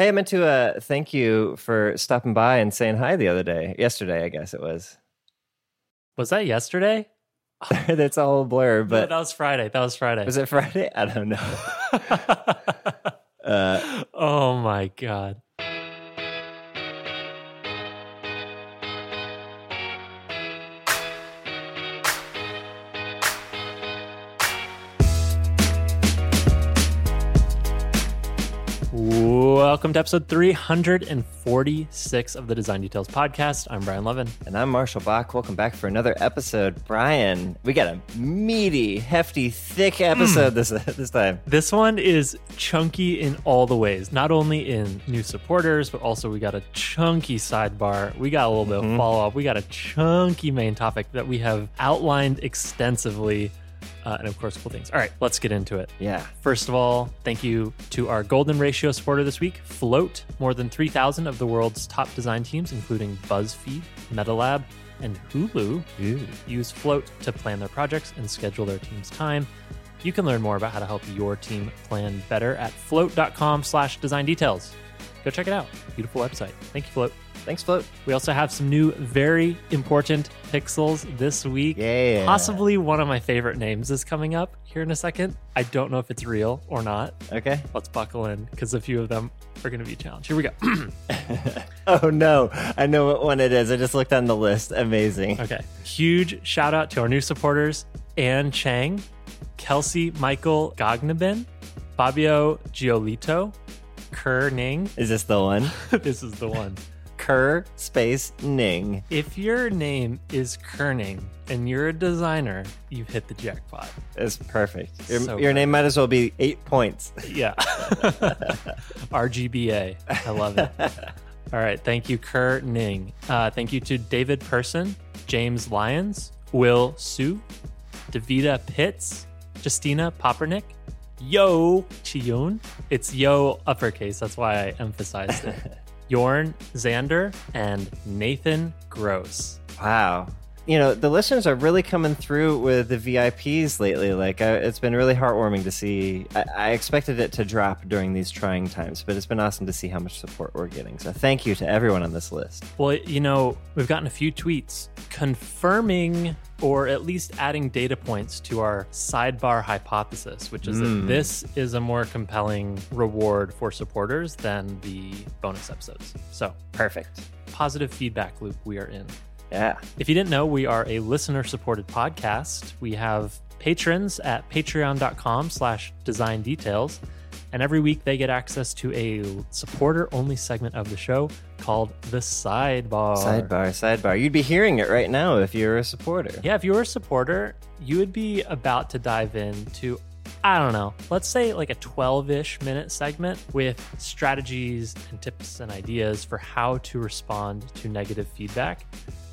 Hey, I meant to uh, thank you for stopping by and saying hi the other day. Yesterday, I guess it was. Was that yesterday? That's all a blur, No, but that was Friday. That was Friday. was it Friday? I don't know. Uh, oh my god. Welcome to episode 346 of the Design Details podcast. I'm Brian Lovin. and I'm Marshall Bock. Welcome back for another episode. Brian, we got a meaty, hefty, thick hmm. episode this this time. This one is chunky in all the ways, not only in new supporters, but also we got a chunky sidebar. We got a little bit of mm-hmm. follow up. We got a chunky main topic that we have outlined extensively. Uh, and of course, cool things. All right, let's get into it. Yeah. First of all, thank you to our Golden Ratio supporter this week, Float. More than 3,000 of the world's top design teams, including BuzzFeed, MetaLab, and Hulu, Ooh. use Float to plan their projects and schedule their team's time. You can learn more about how to help your team plan better at float.com slash design details. Go check it out. Beautiful website. Thank you, Float. Thanks, Float. We also have some new, very important pixels this week. Yeah. Possibly one of my favorite names is coming up here in a second. I don't know if it's real or not. Okay. Let's buckle in because a few of them are going to be a challenge. Here we go. Oh no, I know what one it is. I just looked on the list. Amazing. okay. Huge shout out to our new supporters Anne Chang, Kelsey Michael Gagnabin, Fabio Giolito, Kerr Ning. Is this the one? this is the one. Kerr space Ning. If your name is Kerning and you're a designer, you've hit the jackpot. It's perfect. Your, So your name might as well be eight points. Yeah. RGBA. I love it. All right. Thank you, Kerr Ning. Uh, thank you to David Person, James Lyons, Will Sue, Davida Pitts, Justina Poppernick, Yo Chiyun. It's Yo uppercase. That's why I emphasized it. Jorn Xander and Nathan Gross. Wow. You know, the listeners are really coming through with the VIPs lately. Like, uh, it's been really heartwarming to see. I, I expected it to drop during these trying times, but it's been awesome to see how much support we're getting. So, thank you to everyone on this list. Well, you know, we've gotten a few tweets confirming or at least adding data points to our sidebar hypothesis, which is that Mm. this is a more compelling reward for supporters than the bonus episodes. So, Perfect. positive feedback loop we are in. Yeah. If you didn't know, we are a listener supported podcast. We have patrons at patreon.com slash design details. And every week they get access to a supporter only segment of the show called the sidebar. Sidebar, sidebar. You'd be hearing it right now if you're a supporter. Yeah, if you were a supporter, you would be about to dive into, I don't know, let's say like a 12 ish minute segment with strategies and tips and ideas for how to respond to negative feedback.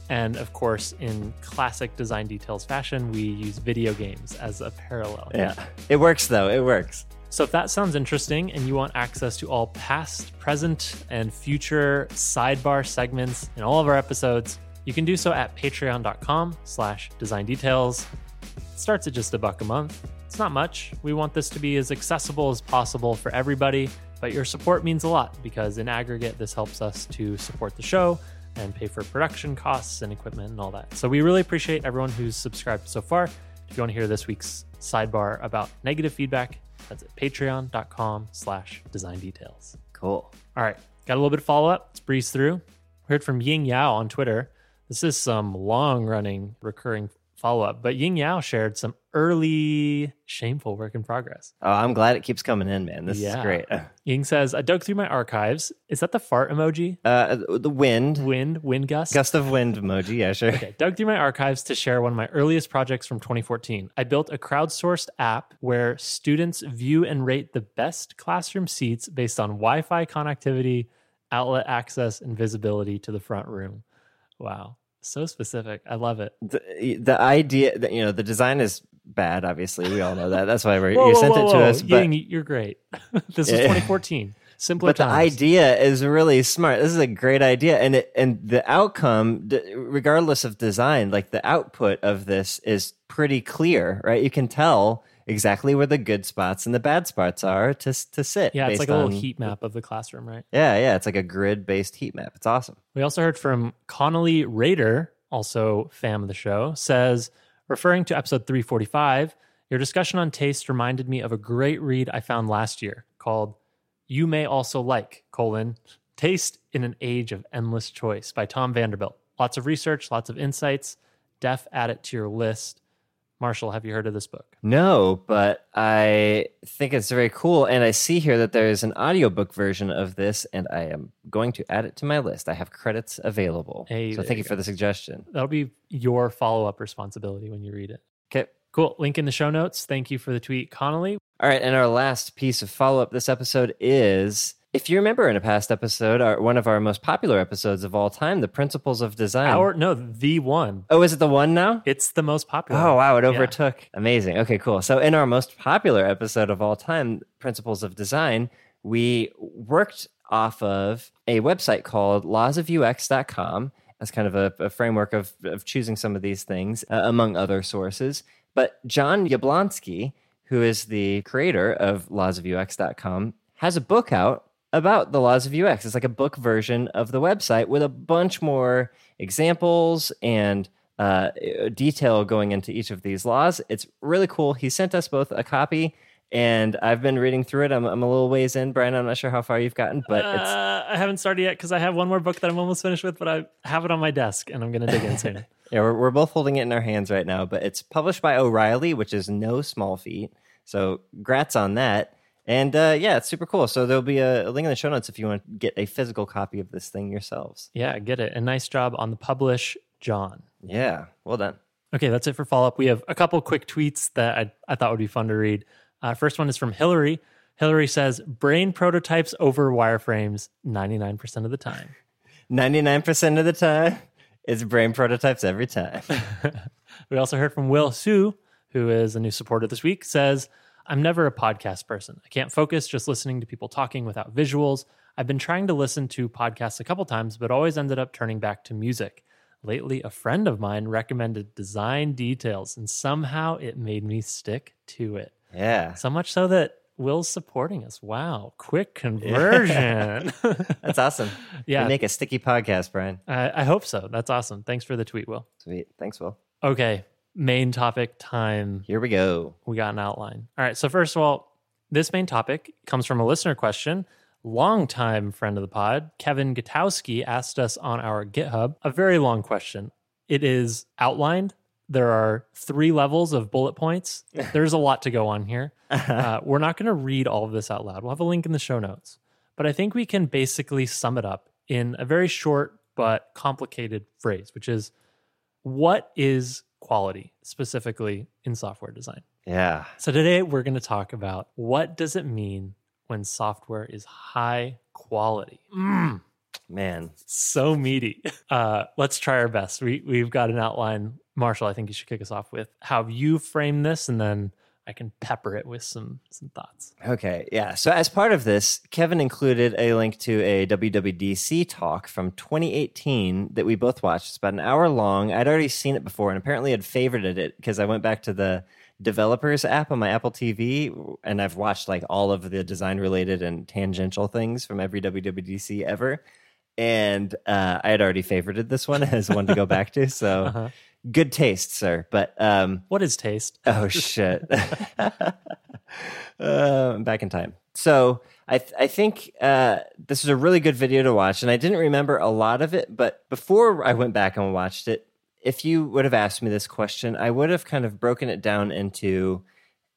And of course, in classic design details fashion, we use video games as a parallel. Yeah. It works, though. It works. So if that sounds interesting and you want access to all past, present, and future sidebar segments in all of our episodes, you can do so at patreon.com slash design details. It starts at just a buck a month. It's not much. We want this to be as accessible as possible for everybody, but your support means a lot because in aggregate, this helps us to support the show and pay for production costs and equipment and all that. So we really appreciate everyone who's subscribed so far. If you want to hear this week's sidebar about negative feedback, that's at patreon.com slash design details. Cool. All right, got a little bit of follow up. Let's breeze through. We heard from Ying Yao on Twitter. This is some long running recurring follow up, but Ying Yao shared some early shameful work in progress. Oh, I'm glad it keeps coming in, man. This Yeah. is great. Ying says, I dug through my archives. Is that the fart emoji? Uh, the wind, Wind, wind gust? gust of wind emoji. Yeah, sure. Okay, dug through my archives to share one of my earliest projects from 2014. I built a crowdsourced app where students view and rate the best classroom seats based on Wi Fi connectivity, outlet access, and visibility to the front room. Wow. So specific. I love it. The, the idea that, you know, the design is bad, obviously. We all know that. That's why we're, Whoa, you whoa, sent whoa, it to us. But, Ying, you're great. this is Yeah. 2014. Simpler but the idea is really smart. This is a great idea. And it, and the outcome, d- regardless of design, like the output of this is pretty clear, right? You can tell exactly where the good spots and the bad spots are to to sit. Yeah, it's like a little on- heat map of the classroom, right? Yeah, yeah, it's like a grid based heat map. It's awesome. We also heard from Connolly Raider, also fam of the show, says, referring to episode 345, your discussion on taste reminded me of a great read I found last year called You May Also Like, colon, Taste in an Age of Endless Choice by Tom Vanderbilt. Lots of research, lots of insights. Def add it to your list. Marshall, have you heard of this book? No, but I think it's very cool. And I see here that there is an audiobook version of this, and I am going to add it to my list. I have credits available. Hey, so thank you you for the suggestion. That'll be your follow up responsibility when you read it. Okay. Cool. Link in the show notes. Thank you for the tweet, Connolly. All right, and our last piece of follow up this episode is if you remember in a past episode, our, one of our most popular episodes of all time, The Principles of Design. Our no, the one. oh, is it the one now? It's the most popular. Oh, wow, it Yeah. overtook. Amazing. Okay, cool. So, in our most popular episode of all time, Principles of Design, we worked off of a website called lawsofux.com as kind of a, a framework of, of choosing some of these things, uh, among other sources. But Jon Yablonski, who is the creator of lawsofux.com, has a book out about the laws of UX. It's like a book version of the website with a bunch more examples and uh, detail going into each of these laws. It's really cool. He sent us both a copy, and I've been reading through it. I'm, I'm a little ways in, Brian. I'm not sure how far you've gotten, but it's Uh, I haven't started yet because I have one more book that I'm almost finished with, but I have it on my desk and I'm going to dig in soon. yeah, we're, we're both holding it in our hands right now. But it's published by O'Reilly, which is no small feat. So, grats on that. And uh, yeah, it's super cool. So there'll be a, a link in the show notes if you want to get a physical copy of this thing yourselves. Yeah, get it. And nice job on the publish, Jon. Yeah, well done. Okay, that's it for follow up. We have a couple quick tweets that I, I thought would be fun to read. Uh, first one is from Hillary. Hillary says, brain prototypes over wireframes 99% of the time. 99% of the time, it's brain prototypes every time. We also heard from Will Sue, who is a new supporter this week, says, I'm never a podcast person. I can't focus just listening to people talking without visuals. I've been trying to listen to podcasts a couple times, but always ended up turning back to music. Lately, a friend of mine recommended design details, and somehow it made me stick to it. Yeah. So much so that Will's supporting us. Wow, quick conversion. That's awesome. Yeah. We make a sticky podcast, Brian. I, I hope so. That's awesome. Thanks for the tweet, Will. Sweet. Thanks, Will. Okay, main topic time. Here we go. we got an outline. All right. So first of all, this main topic comes from a listener question. Longtime friend of the pod, Kevin Gutowski, asked us on our GitHub a very long question. It is outlined. There are three levels of bullet points. There's a lot to go on here. Uh, we're not going to read all of this out loud. We'll have a link in the show notes. But I think we can basically sum it up in a very short but complicated phrase, which is what is quality specifically in software design? Yeah. So today we're going to talk about what does it mean when software is high quality. Mm, Man. so meaty. Uh, let's try our best. We we've got an outline. Marshall, I think you should kick us off with how you frame this, and then I can pepper it with some some thoughts. Okay, yeah. So as part of this, Kevin included a link to a WWDC talk from 2018 that we both watched. It's about an hour long. I'd already seen it before and apparently had favorited it because I went back to the developers app on my Apple TV and I've watched like all of the design related and tangential things from every WWDC ever. And uh, I had already favorited this one as one to go back to. So Uh-huh. Good taste, sir. But um, What is taste? Oh shit! uh, I'm back in time. So I th- I think uh, this is a really good video to watch, and I didn't remember a lot of it. But before I went back and watched it, if you would have asked me this question, I would have kind of broken it down into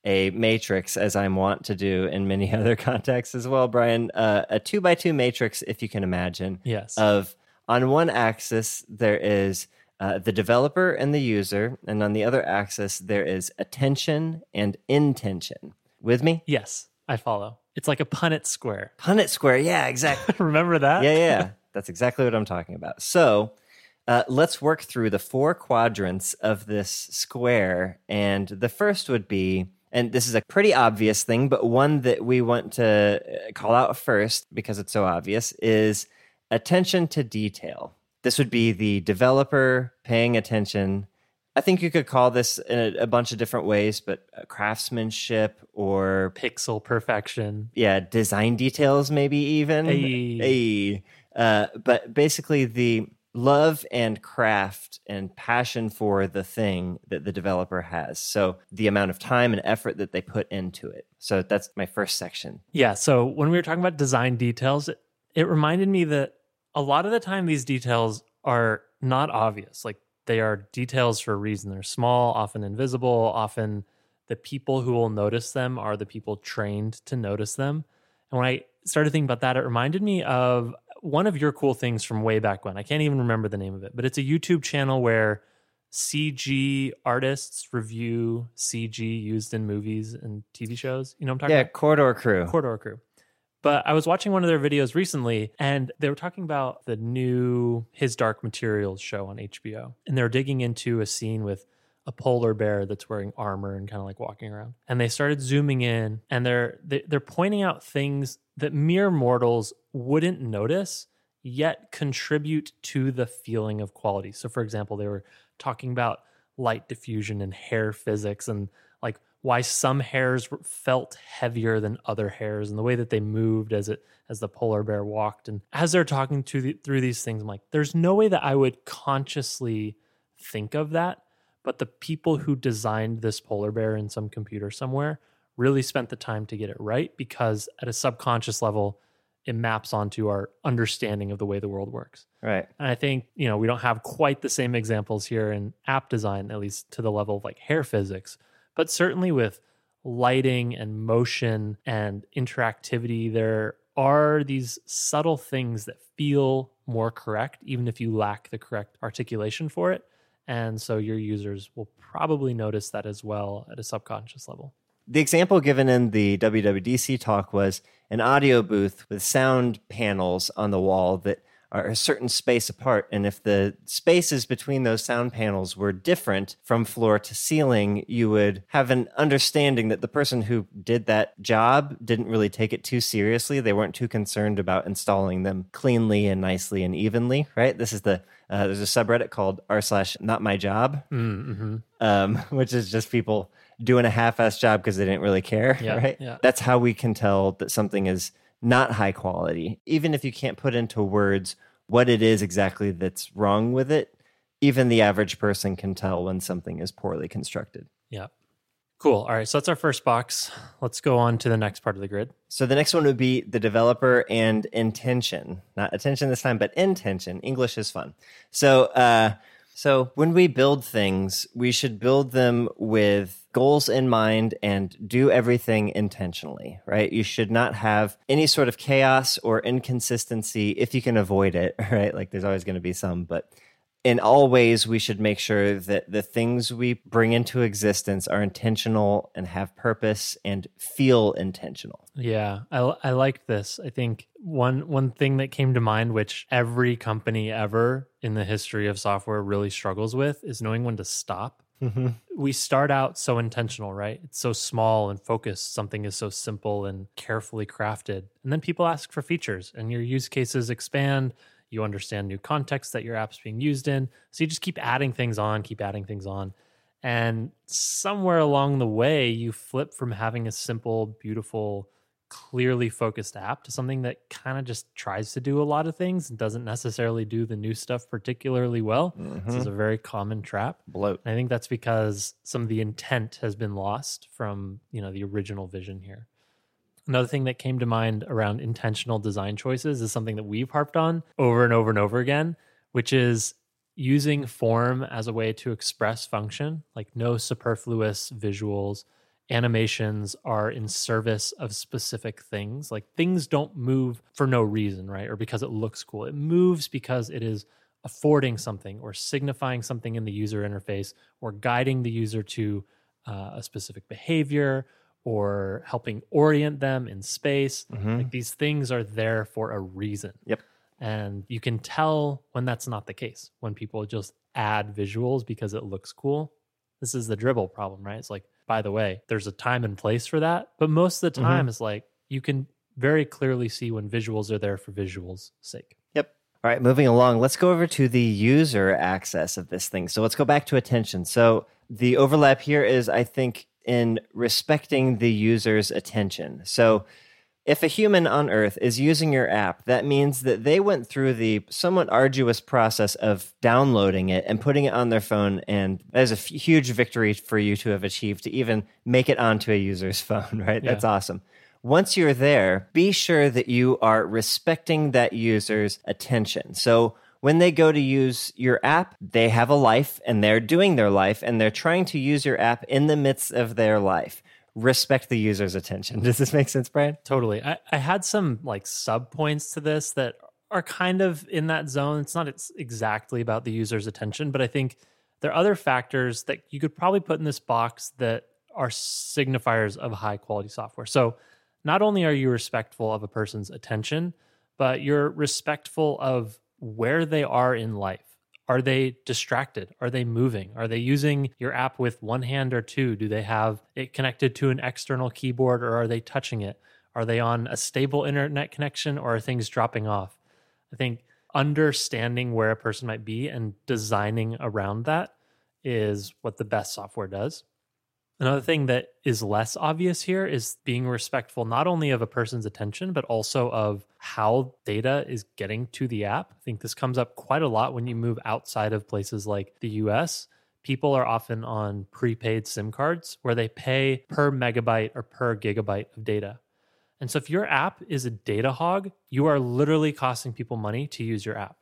a matrix, as I'm wont to do in many other contexts as well, Brian. Uh, a two by two matrix, if you can imagine Yes. of on one axis there is uh, the developer and the user, and on the other axis there is attention and intention. With me? yes, I follow. It's like a Punnett square. Punnett square. Yeah, exactly. Remember that? yeah, yeah. That's exactly what I'm talking about. So uh, let's work through the four quadrants of this square. And the first would be, and this is a pretty obvious thing, but one that we want to uh, call out first because it's so obvious is attention to detail. This would be the developer paying attention I think you could call this in a, a bunch of different ways, but uh, craftsmanship or Pixel perfection. yeah, design details, maybe even. Hey. Hey. Uh, but basically, the love and craft and passion for the thing that the developer has. So the amount of time and effort that they put into it. So that's my first section. Yeah. So when we were talking about design details, it, it reminded me that a lot of the time these details are not obvious. Like they are details for a reason. They're small, often invisible, often the people who will notice them are the people trained to notice them. And when I started thinking about that, it reminded me of one of your cool things from way back when. I can't even remember the name of it, but it's a YouTube channel where CG artists review CG used in movies and TV shows. You know what I'm talking Yeah, about? Corridor Crew. Corridor Crew. But I was watching one of their videos recently and they were talking about the new His Dark Materials show on HBO. And they were digging into a scene with a polar bear that's wearing armor and kind of like walking around. And they started zooming in and they're they, they're pointing out things that mere mortals wouldn't notice yet contribute to the feeling of quality. So for example, they were talking about light diffusion and hair physics and why some hairs felt heavier than other hairs and the way that they moved as it as the polar bear walked. And as they're talking to the, through these things I'm like there's no way that I would consciously think of that. But the people who designed this polar bear in some computer somewhere really spent the time to get it right because at a subconscious level it maps onto our understanding of the way the world works. Right. and I think, you know, we don't have quite the same examples here in app design, at least to the level of like hair physics, but certainly with lighting and motion and interactivity, there are these subtle things that feel more correct, even if you lack the correct articulation for it. And so your users will probably notice that as well at a subconscious level. The example given in the WWDC talk was an audio booth with sound panels on the wall that are a certain space apart. And if the spaces between those sound panels were different from floor to ceiling, you would have an understanding that the person who did that job didn't really take it too seriously. They weren't too concerned about installing them cleanly and nicely and evenly, right? This is the, uh, there's a subreddit called r slash not my job Mm-hmm. um, which is just people doing a half-ass job because they didn't really care, Yeah, right? yeah. That's how we can tell that something is not high quality, even if you can't put into words what it is exactly that's wrong with it. Even the average person can tell when something is poorly constructed. Yeah. Cool. All right. So that's our first box. Let's go on to the next part of the grid. So the next one would be the developer and intention. Not attention this time, but intention. English is fun. So uh so when we build things, we should build them with goals in mind and do everything intentionally, right? You should not have any sort of chaos or inconsistency if you can avoid it, right? Like there's always going to be some, but in all ways, we should make sure that the things we bring into existence are intentional and have purpose and feel intentional. Yeah, I, I liked this. I think one one thing that came to mind, which every company ever in the history of software really struggles with, is knowing when to stop. Mm-hmm. We start out so intentional, right? It's so small and focused. Something is so simple and carefully crafted, and then people ask for features, and your use cases expand. You understand new context that your app's being used in, so you just keep adding things on, keep adding things on. And somewhere along the way, you flip from having a simple, beautiful, clearly focused app to something that kind of just tries to do a lot of things and doesn't necessarily do the new stuff particularly well. This is mm-hmm. a very common trap. Bloat. And I think that's because some of the intent has been lost from, you know, the original vision here. Another thing that came to mind around intentional design choices is something that we've harped on over and over and over again, which is using form as a way to express function, like no superfluous visuals. Animations are in service of specific things. Like things don't move for no reason, right? Or because it looks cool. It moves because it is affording something or signifying something in the user interface or guiding the user to uh, a specific behavior or helping orient them in space. Mm-hmm. Like these things are there for a reason. Yep. And you can tell when that's not the case, when people just add visuals because it looks cool. This is the Dribbble problem, right? It's like, by the way, there's a time and place for that. But most of the mm-hmm. time, it's like you can very clearly see when visuals are there for visuals' sake. Yep. All right, moving along, let's go over to the user access of this thing. So let's go back to attention. So the overlap here is, I think, in respecting the user's attention. So if a human on Earth is using your app, that means that they went through the somewhat arduous process of downloading it and putting it on their phone. And that is a f- huge victory for you to have achieved to even make it onto a user's phone, right? Yeah. That's awesome. Once you're there, be sure that you are respecting that user's attention. So when they go to use your app, they have a life and they're doing their life and they're trying to use your app in the midst of their life. Respect the user's attention. Does this make sense, Brian? Totally. I, I had some like sub points to this that are kind of in that zone. It's not ex- exactly about the user's attention, but I think there are other factors that you could probably put in this box that are signifiers of high quality software. So, not only are you respectful of a person's attention, but you're respectful of where they are in life. Are they distracted? Are they moving? Are they using your app with one hand or two? Do they have it connected to an external keyboard or are they touching it? Are they on a stable internet connection or are things dropping off? I think understanding where a person might be and designing around that is what the best software does. Another thing that is less obvious here is being respectful not only of a person's attention, but also of how data is getting to the app. I think this comes up quite a lot when you move outside of places like the US. People are often on prepaid SIM cards where they pay per megabyte or per gigabyte of data. And so if your app is a data hog, you are literally costing people money to use your app.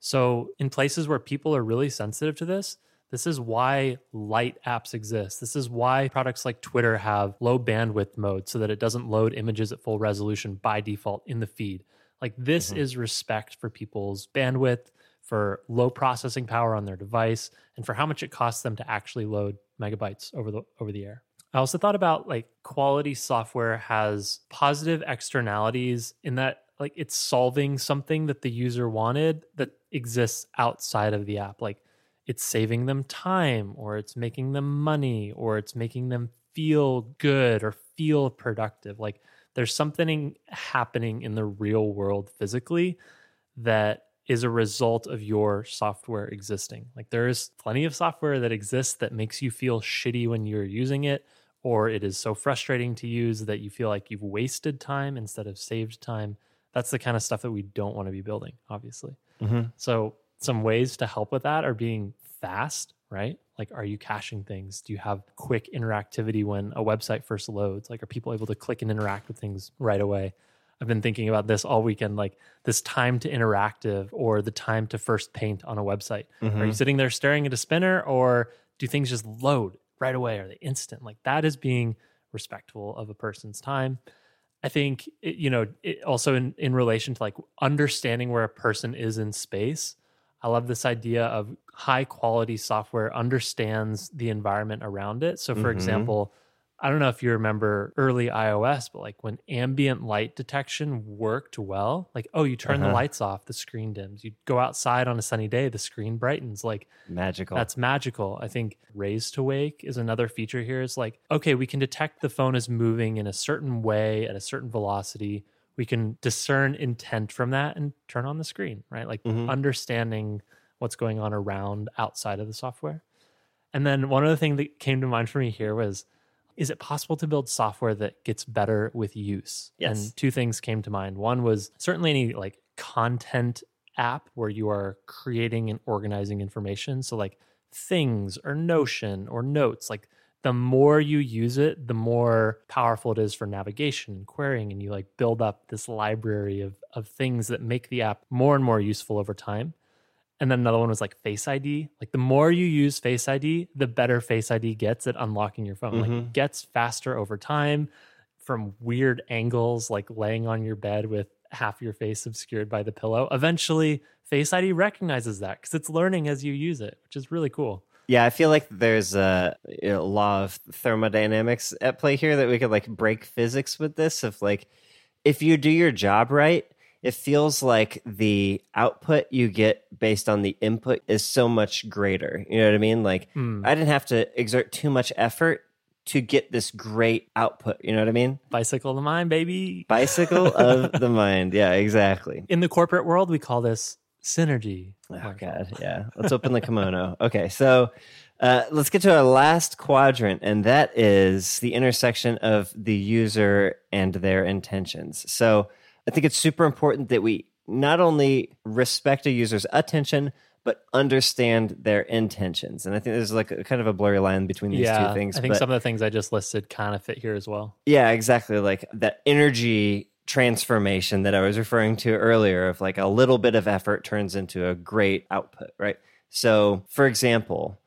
So in places where people are really sensitive to this, this is why light apps exist. This is why products like Twitter have low bandwidth mode so that it doesn't load images at full resolution by default in the feed. Like this mm-hmm. is respect for people's bandwidth, for low processing power on their device, and for how much it costs them to actually load megabytes over the over the air. I also thought about like quality software has positive externalities in that like it's solving something that the user wanted that exists outside of the app. Like it's saving them time or it's making them money or it's making them feel good or feel productive. Like there's something happening in the real world physically that is a result of your software existing. Like there is plenty of software that exists that makes you feel shitty when you're using it, or it is so frustrating to use that you feel like you've wasted time instead of saved time. That's the kind of stuff that we don't want to be building, obviously. Mm-hmm. So some ways to help with that are being fast, right? Like, are you caching things? Do you have quick interactivity when a website first loads? Like, are people able to click and interact with things right away? I've been thinking about this all weekend, like this time to interactive or the time to first paint on a website. Mm-hmm. Are you sitting there staring at a spinner or do things just load right away? Are they instant? Like, that is being respectful of a person's time. I think, it, you know, it also in, in relation to like understanding where a person is in space I love this idea of high quality software understands the environment around it. So, for mm-hmm. example, I don't know if you remember early iOS, but like when ambient light detection worked well, like, oh, you turn uh-huh. the lights off, the screen dims. You go outside on a sunny day, the screen brightens. Like, magical. That's magical. I think raise to wake is another feature here. Is like, okay, we can detect the phone is moving in a certain way at a certain velocity we can discern intent from that and turn on the screen, right? Like mm-hmm. understanding what's going on around outside of the software. And then one other thing that came to mind for me here was is it possible to build software that gets better with use? Yes. And two things came to mind. One was certainly any like content app where you are creating and organizing information. So like things or Notion or notes, like the more you use it, the more powerful it is for navigation and querying. And you like build up this library of, of things that make the app more and more useful over time. And then another one was like Face ID. Like the more you use Face ID, the better Face ID gets at unlocking your phone. Mm-hmm. Like gets faster over time from weird angles, like laying on your bed with half your face obscured by the pillow. Eventually, Face ID recognizes that because it's learning as you use it, which is really cool. Yeah, I feel like there's a know, law of thermodynamics at play here that we could like break physics with this. If like if you do your job right, it feels like the output you get based on the input is so much greater. You know what I mean? Like mm. I didn't have to exert too much effort to get this great output. You know what I mean? Bicycle of the mind, baby. Bicycle of the mind. Yeah, exactly. In the corporate world, we call this Synergy. Oh. God, yeah. Let's open the kimono. Okay, so uh, let's get to our last quadrant, and that is the intersection of the user and their intentions. So I think it's super important that we not only respect a user's attention, but understand their intentions. And I think there's like a kind of a blurry line between these yeah, two things. I think some of the things I just listed kind of fit here as well. yeah, exactly. Like that energy transformation that I was referring to earlier of like a little bit of effort turns into a great output, right? So, for example,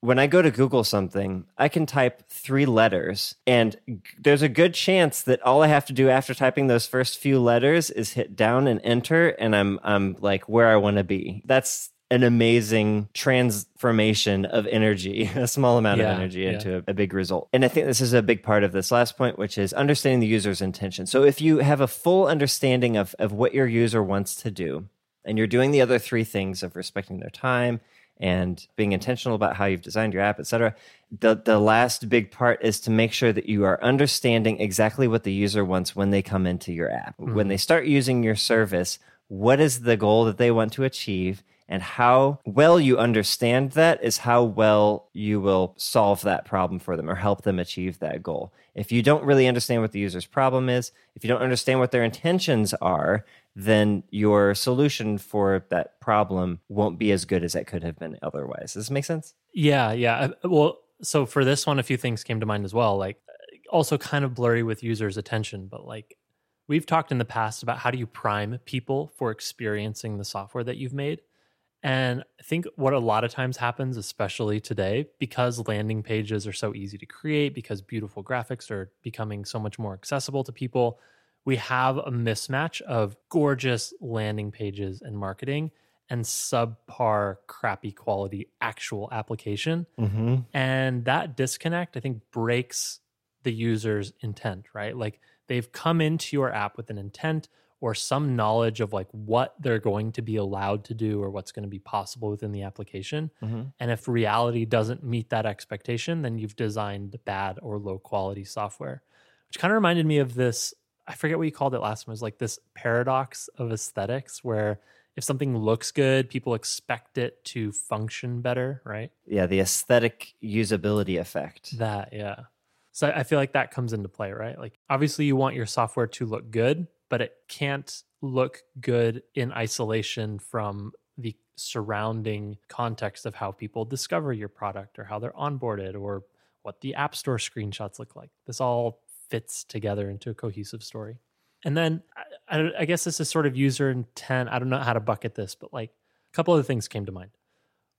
when I go to Google something, I can type three letters, and there's a good chance that all I have to do after typing those first few letters is hit down and enter, and I'm I'm like where I want to be. That's an amazing transformation of energy, a small amount Yeah, of energy yeah. into a, a big result. And I think this is a big part of this last point, which is understanding the user's intention. So if you have a full understanding of, of what your user wants to do, and you're doing the other three things of respecting their time and being intentional about how you've designed your app, et cetera, the, the last big part is to make sure that you are understanding exactly what the user wants when they come into your app. When mm-hmm. they start using your service, what is the goal that they want to achieve? And how well you understand that is how well you will solve that problem for them or help them achieve that goal. If you don't really understand what the user's problem is, if you don't understand what their intentions are, then your solution for that problem won't be as good as it could have been otherwise. Does this make sense? Yeah, yeah. Uh, Well, so for this one, a few things came to mind as well. Like, uh, also kind of blurry with users' attention, but like we've talked in the past about how do you prime people for experiencing the software that you've made. And I think what a lot of times happens, especially today, because landing pages are so easy to create, because beautiful graphics are becoming so much more accessible to people, we have a mismatch of gorgeous landing pages and marketing and subpar, crappy quality actual application. Mm-hmm. And that disconnect, I think, breaks the user's intent, right? Like they've come into your app with an intent or some knowledge of like what they're going to be allowed to do or what's going to be possible within the application. Mm-hmm. And if reality doesn't meet that expectation, then you've designed bad or low quality software, which kind of reminded me of this. I forget what you called it last time. It was like this paradox of aesthetics where if something looks good, people expect it to function better, right? Yeah, the aesthetic usability effect. That, yeah. So I feel like that comes into play, right? Like obviously you want your software to look good, but it can't look good in isolation from the surrounding context of how people discover your product or how they're onboarded or what the app store screenshots look like. This all fits together into a cohesive story. And then I, I, guess this is sort of user intent. I don't know how to bucket this, but like a couple of things came to mind.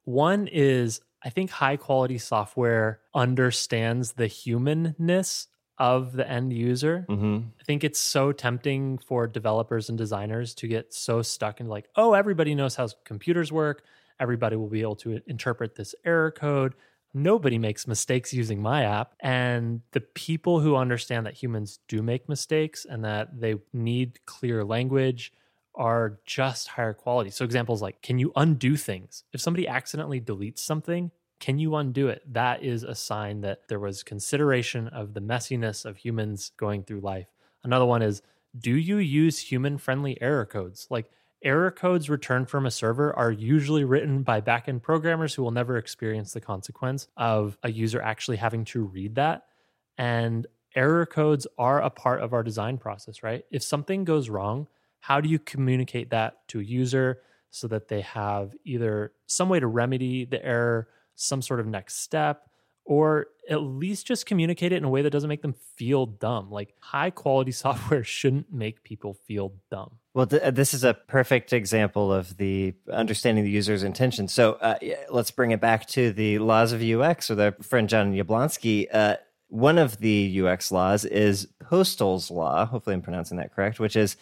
One is I think high quality software understands the humanness of the end user. Mm-hmm. I think it's so tempting for developers and designers to get so stuck in like, oh, everybody knows how computers work. Everybody will be able to interpret this error code. Nobody makes mistakes using my app. And the people who understand that humans do make mistakes and that they need clear language are just higher quality. So examples like, can you undo things? If somebody accidentally deletes something, can you undo it? That is a sign that there was consideration of the messiness of humans going through life. Another one is, do you use human friendly error codes? Like error codes returned from a server are usually written by backend programmers who will never experience the consequence of a user actually having to read that. And error codes are a part of our design process, right? If something goes wrong, how do you communicate that to a user so that they have either some way to remedy the error, some sort of next step, or at least just communicate it in a way that doesn't make them feel dumb? Like high quality software shouldn't make people feel dumb. Well, th- this is a perfect example of the understanding the user's intention. So uh, let's bring it back to the laws of UX with our friend Jon Yablonski. Uh, one of the UX laws is Postel's law. Hopefully, I'm pronouncing that correct, which is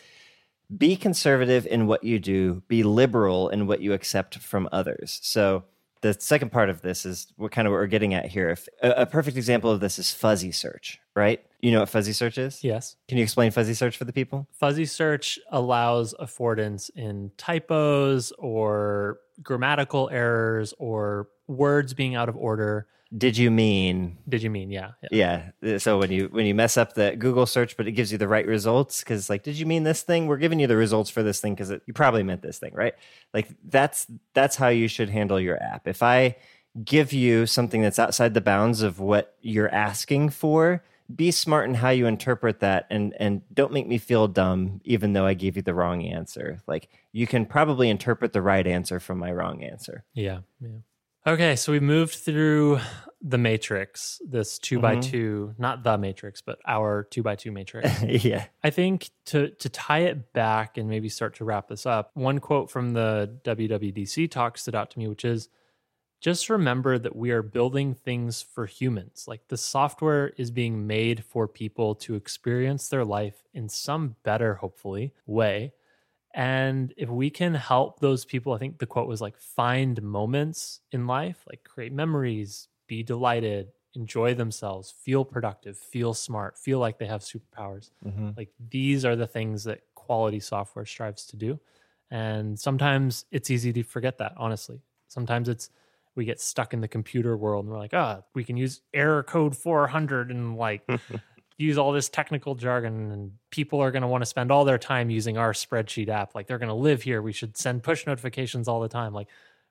be conservative in what you do, be liberal in what you accept from others. So the second part of this is what kind of what we're getting at here. If a, a perfect example of this is fuzzy search, right? You know what fuzzy search is? Yes. Can you explain fuzzy search for the people? Fuzzy search allows affordance in typos or grammatical errors or words being out of order did you mean Did you mean yeah? yeah. yeah so when you when you mess up the google search but it gives you the right results because like did you mean this thing we're giving you the results for this thing because you probably meant this thing right like that's that's how you should handle your app if i give you something that's outside the bounds of what you're asking for be smart in how you interpret that and and don't make me feel dumb even though i gave you the wrong answer like you can probably interpret the right answer from my wrong answer Yeah. Yeah. Okay, so we moved through the matrix, this 2 by Mhm. two, not the matrix, but our two by two matrix. yeah I think to to tie it back and maybe start to wrap this up, one quote from the WWDC talk stood out to me, which is just remember that we are building things for humans. Like the software is being made for people to experience their life in some better, hopefully, way. And if we can help those people, I think the quote was like find moments in life, like create memories, be delighted, enjoy themselves, feel productive, feel smart, feel like they have superpowers. hmm Like these are the things that quality software strives to do. And sometimes it's easy to forget that, honestly. Sometimes it's we get stuck in the computer world and we're like, ah, we can use error code 400 and like use all this technical jargon and people are going to want to spend all their time using our spreadsheet app. Like they're going to live here. We should send push notifications all the time. Like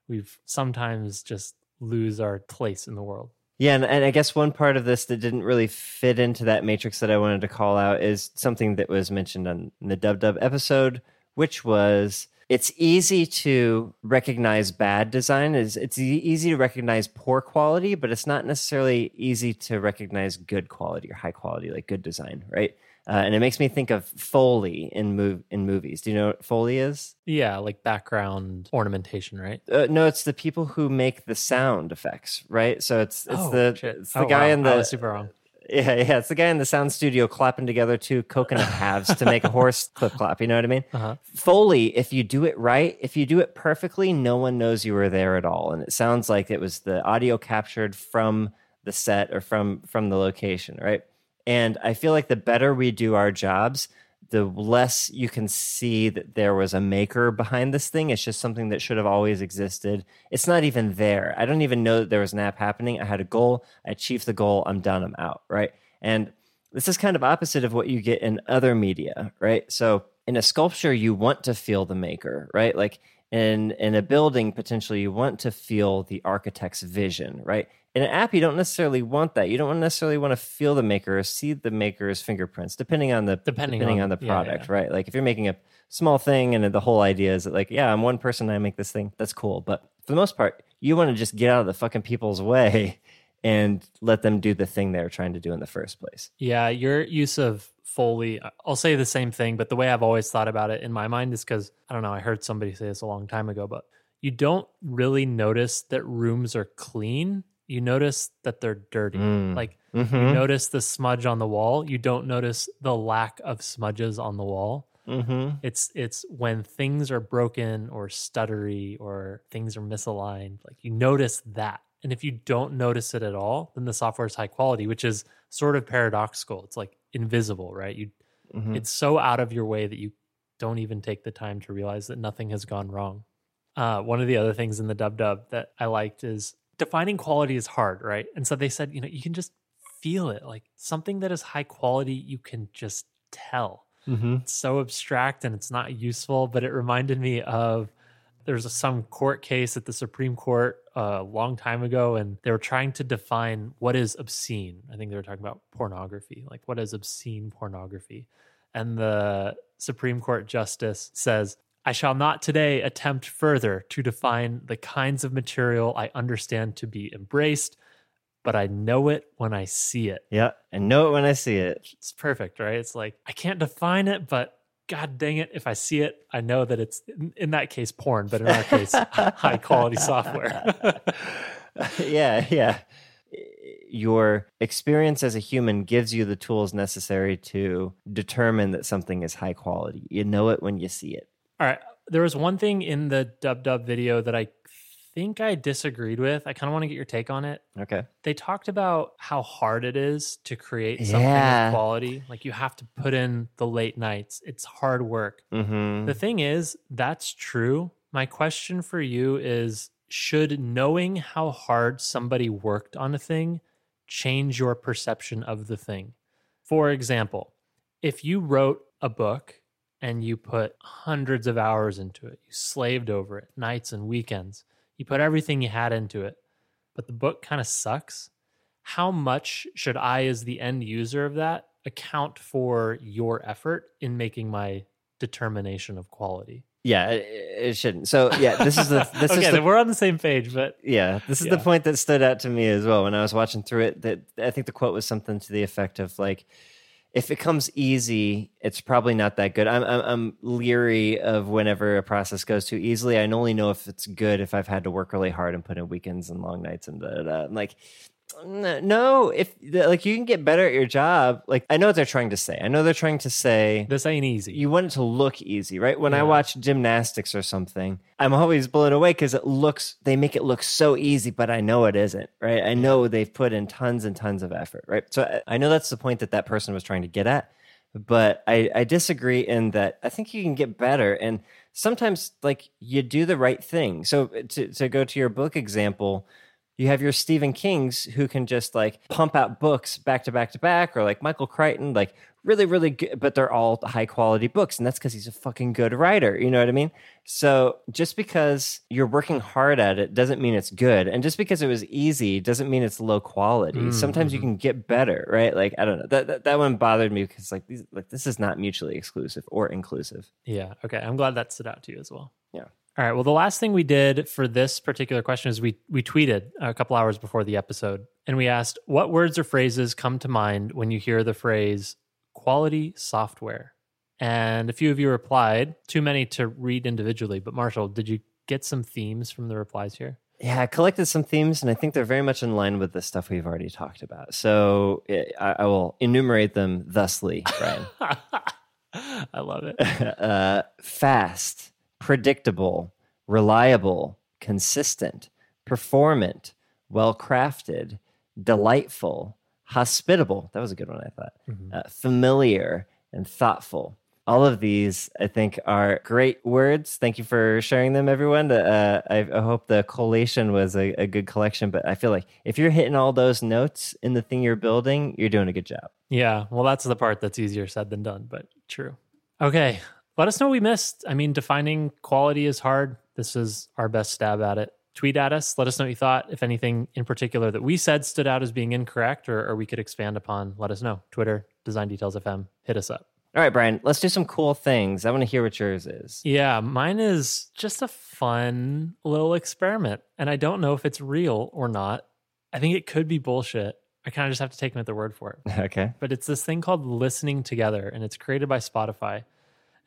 we've sometimes just lose our place in the world. Yeah, and, and I guess one part of this that didn't really fit into that matrix that I wanted to call out is something that was mentioned on the Dub Dub episode, which was it's easy to recognize bad design. Is it's easy to recognize poor quality, but it's not necessarily easy to recognize good quality or high quality, like good design, right? Uh, and it makes me think of Foley in mov- in movies. Do you know what Foley is? Yeah, like background ornamentation, right? Uh, no, it's the people who make the sound effects, right? So it's it's Oh, the shit. it's the Oh, guy wow. in I the was super wrong. Yeah, yeah, it's the guy in the sound studio clapping together two coconut halves to make a horse clip clop. You know what I mean? Uh-huh. Foley, if you do it right, if you do it perfectly, no one knows you were there at all, and it sounds like it was the audio captured from the set or from from the location, right? And I feel like the better we do our jobs, the less you can see that there was a maker behind this thing. It's just something that should have always existed. It's not even there. I don't even know that there was an app happening. I had a goal. I achieved the goal. I'm done. I'm out. Right. And this is kind of opposite of what you get in other media. Right. So in a sculpture, you want to feel the maker. Right. Like in in a building, potentially, you want to feel the architect's vision. Right. In an app, you don't necessarily want that. You don't necessarily want to feel the maker or see the maker's fingerprints, depending on the Depending on, on- the yeah, product, yeah. right? Like if you're making a small thing and the whole idea is that like, yeah, I'm one person, I make this thing. That's cool. But for the most part, you want to just get out of the fucking people's way and let them do the thing they're trying to do in the first place. Yeah, your use of Foley, I'll say the same thing, but the way I've always thought about it in my mind is because I don't know, I heard somebody say this a long time ago, but you don't really notice that rooms are clean. You notice that they're dirty. Mm. Like Mm-hmm. you notice the smudge on the wall. You don't notice the lack of smudges on the wall. Mm-hmm. It's it's when things are broken or stuttery or things are misaligned. Like you notice that. And if you don't notice it at all, then the software is high quality, which is sort of paradoxical. It's like invisible, right? You Mm-hmm. it's so out of your way that you don't even take the time to realize that nothing has gone wrong. Uh, one of the other things in the dub dub that I liked is defining quality is hard, right? And so they said, you know, you can just feel it. Like something that is high quality, you can just tell Mm-hmm. it's so abstract and it's not useful but it reminded me of there's some court case at the supreme court uh, a long time ago and they were trying to define what is obscene i think they were talking about pornography like what is obscene pornography and the supreme court justice says I shall not today attempt further to define the kinds of material I understand to be embraced, but I know it when I see it. Yeah, I know it when I see it. It's perfect, right? It's like I can't define it, but god dang it, if I see it, I know that it's in, in that case porn, but in our case, high quality software. yeah, yeah. Your experience as a human gives you the tools necessary to determine that something is high quality. You know it when you see it. All right. There was one thing in the dub dub video that I think I disagreed with. I kind of want to get your take on it. Okay. They talked about how hard it is to create something Yeah. of quality. Like you have to put in the late nights. It's hard work. Mm-hmm. The thing is, that's true. My question for you is should knowing how hard somebody worked on a thing change your perception of the thing? For example, if you wrote a book and you put hundreds of hours into it, you slaved over it nights and weekends, you put everything you had into it, but the book kind of sucks, how much should I, as the end user of that, account for your effort in making my determination of quality? Yeah, it, it shouldn't. So yeah, this is the this okay, is the, we're on the same page, but yeah, this is Yeah. the point that stood out to me as well when I was watching through it. That I think the quote was something to the effect of like, if it comes easy, it's probably not that good. I'm I'm, I'm leery of whenever a process goes too easily. I only know if it's good if I've had to work really hard and put in weekends and long nights and da, da, da. I'm like. "N- No, if like you can get better at your job, like I know what they're trying to say. I know they're trying to say this ain't easy. you want it to look easy, right? When I watch gymnastics or something, I'm always blown away because it looks, they make it look so easy, but I know it isn't, right? I know they've put in tons and tons of effort, right? So I- I know that's the point that that person was trying to get at, but I, I disagree in that I think you can get better. And sometimes, like, you do the right thing. So uh, to, to go to your book example, you have your Stephen Kings who can just like pump out books back to back to back, or like Michael Crichton, like really, really good, but they're all high quality books. And that's because he's a fucking good writer. You know what I mean? So just because you're working hard at it doesn't mean it's good. And just because it was easy doesn't mean it's low quality. Mm, Sometimes you mhm. can get better, right? Like, I don't know. That, that, that one bothered me because like these, like this is not mutually exclusive or inclusive. Yeah. Okay. I'm glad that stood out to you as well. Yeah. All right. Well, the last thing we did for this particular question is we we tweeted a couple hours before the episode, and we asked what words or phrases come to mind when you hear the phrase "quality software." And a few of you replied. Too many to read individually, but Marshall, did you get some themes from the replies here? Yeah, I collected some themes, and I think they're very much in line with the stuff we've already talked about. So eh, I, I will enumerate them thusly, Brian. I love it. uh, fast, predictable, reliable, consistent, performant, well crafted, delightful, hospitable. That was a good one, I thought. Mhm. Uh, familiar and thoughtful. All of these, I think, are great words. Thank you for sharing them, everyone. Uh, I, I hope the collation was a, a good collection, but I feel like if you're hitting all those notes in the thing you're building, you're doing a good job. Yeah, well, that's the part that's easier said than done, but true. Okay, let us know what we missed. I mean, defining quality is hard. This is our best stab at it. Tweet at us. Let us know what you thought. If anything in particular that we said stood out as being incorrect or, or we could expand upon, let us know. Twitter, Design Details FM. Hit us up. All right, Brian, let's do some cool things. I want to hear what yours is. Yeah, mine is just a fun little experiment. And I don't know if it's real or not. I think it could be bullshit. I kind of just have to take them at their word for it. Okay. but it's this thing called Listening Together, and it's created by Spotify.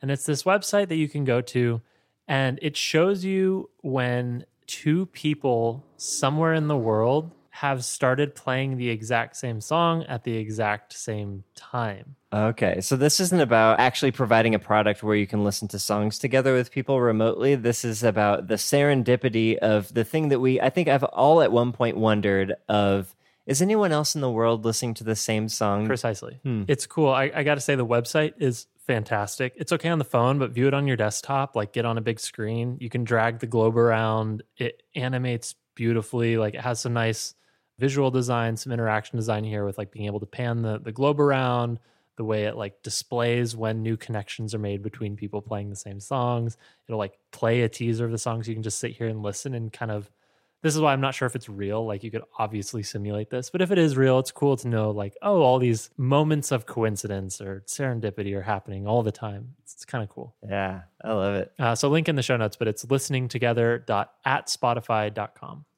And it's this website that you can go to, and it shows you when two people somewhere in the world have started playing the exact same song at the exact same time. Okay, so this isn't about actually providing a product where you can listen to songs together with people remotely. This is about the serendipity of the thing that we, I think I've all at one point wondered of, is anyone else in the world listening to the same song? Precisely. Hmm. It's cool. I, I got to say, the website is fantastic. It's okay on the phone, but view it on your desktop, like get on a big screen. You can drag the globe around. It animates beautifully. Like it has some nice visual design, some interaction design here with like being able to pan the, the globe around, the way it like displays when new connections are made between people playing the same songs. It'll like play a teaser of the songs. You can just sit here and listen and kind of this is why I'm not sure if it's real. Like you could obviously simulate this, but if it is real, it's cool to know like, oh, all these moments of coincidence or serendipity are happening all the time. It's, it's kind of cool. Yeah, I love it. Uh, so link in the show notes, but it's listeningtogether.at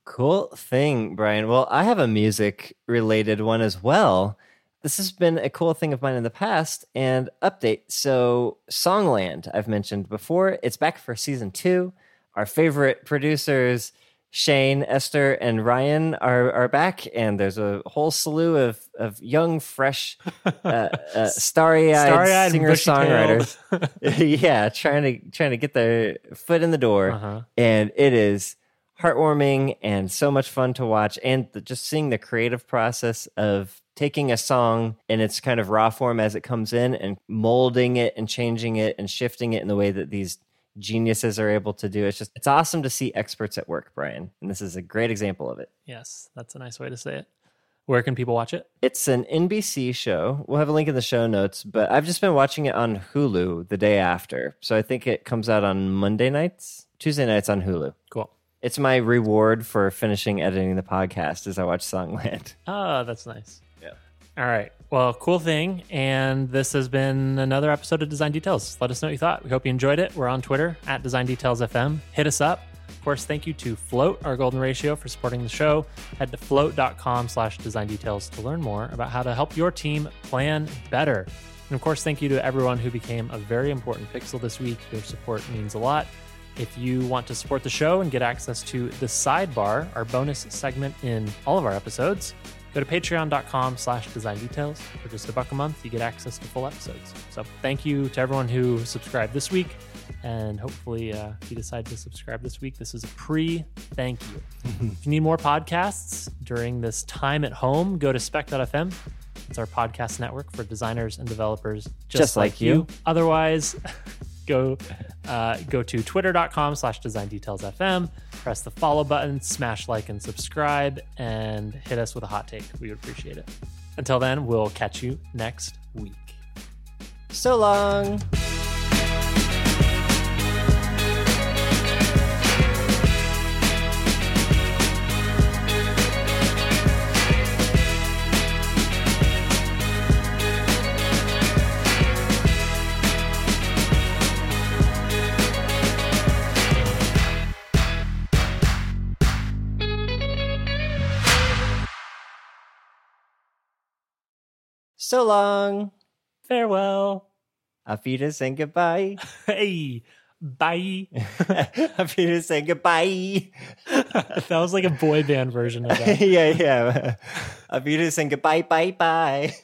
Cool thing, Brian. Well, I have a music related one as well. This has been a cool thing of mine in the past and update. So, Songland, I've mentioned before, it's back for season two. Our favorite producers, Shane, Ester, and Ryan, are, are back, and there's a whole slew of, of young, fresh, uh, uh, starry Starry-eyed singer songwriters. yeah, trying to trying to get their foot in the door uh-huh. and it is heartwarming and so much fun to watch and the, just seeing the creative process of taking a song in its kind of raw form as it comes in and molding it and changing it and shifting it in the way that these geniuses are able to do. It's just it's awesome to see experts at work, Brian, and this is a great example of it. Yes, that's a nice way to say it. Where can people watch it? It's an NBC show. We'll have a link in the show notes, but I've just been watching it on Hulu the day after. So I think it comes out on Monday nights, Tuesday nights on Hulu. Cool. It's my reward for finishing editing the podcast as I watch Songland. Oh, that's nice. All right. Well, cool thing. And this has been another episode of Design Details. Let us know what you thought. We hope you enjoyed it. We're on Twitter at Design Details FM. Hit us up. Of course, thank you to Float, our golden ratio, for supporting the show. Head to float.com slash design details to learn more about how to help your team plan better. And of course, thank you to everyone who became a very important pixel this week. Your support means a lot. If you want to support the show and get access to the sidebar, our bonus segment in all of our episodes, go to patreon.com slash design details. For just a buck a month, you get access to full episodes. So thank you to everyone who subscribed this week. And hopefully, uh, if you decide to subscribe this week, this is a pre thank you. if you need more podcasts during this time at home, go to spec.fm. It's our podcast network for designers and developers just, Just like you. Otherwise, go uh, go to twitter.com slash design details fm press the follow button smash like and subscribe and hit us with a hot take. We would appreciate it. Until then we'll catch you next week. So long. So long. farewell Auf Wiedersehen, goodbye. hey bye Auf Wiedersehen, goodbye. that was like a boy band version of that yeah, yeah. Auf Wiedersehen, goodbye, bye, bye.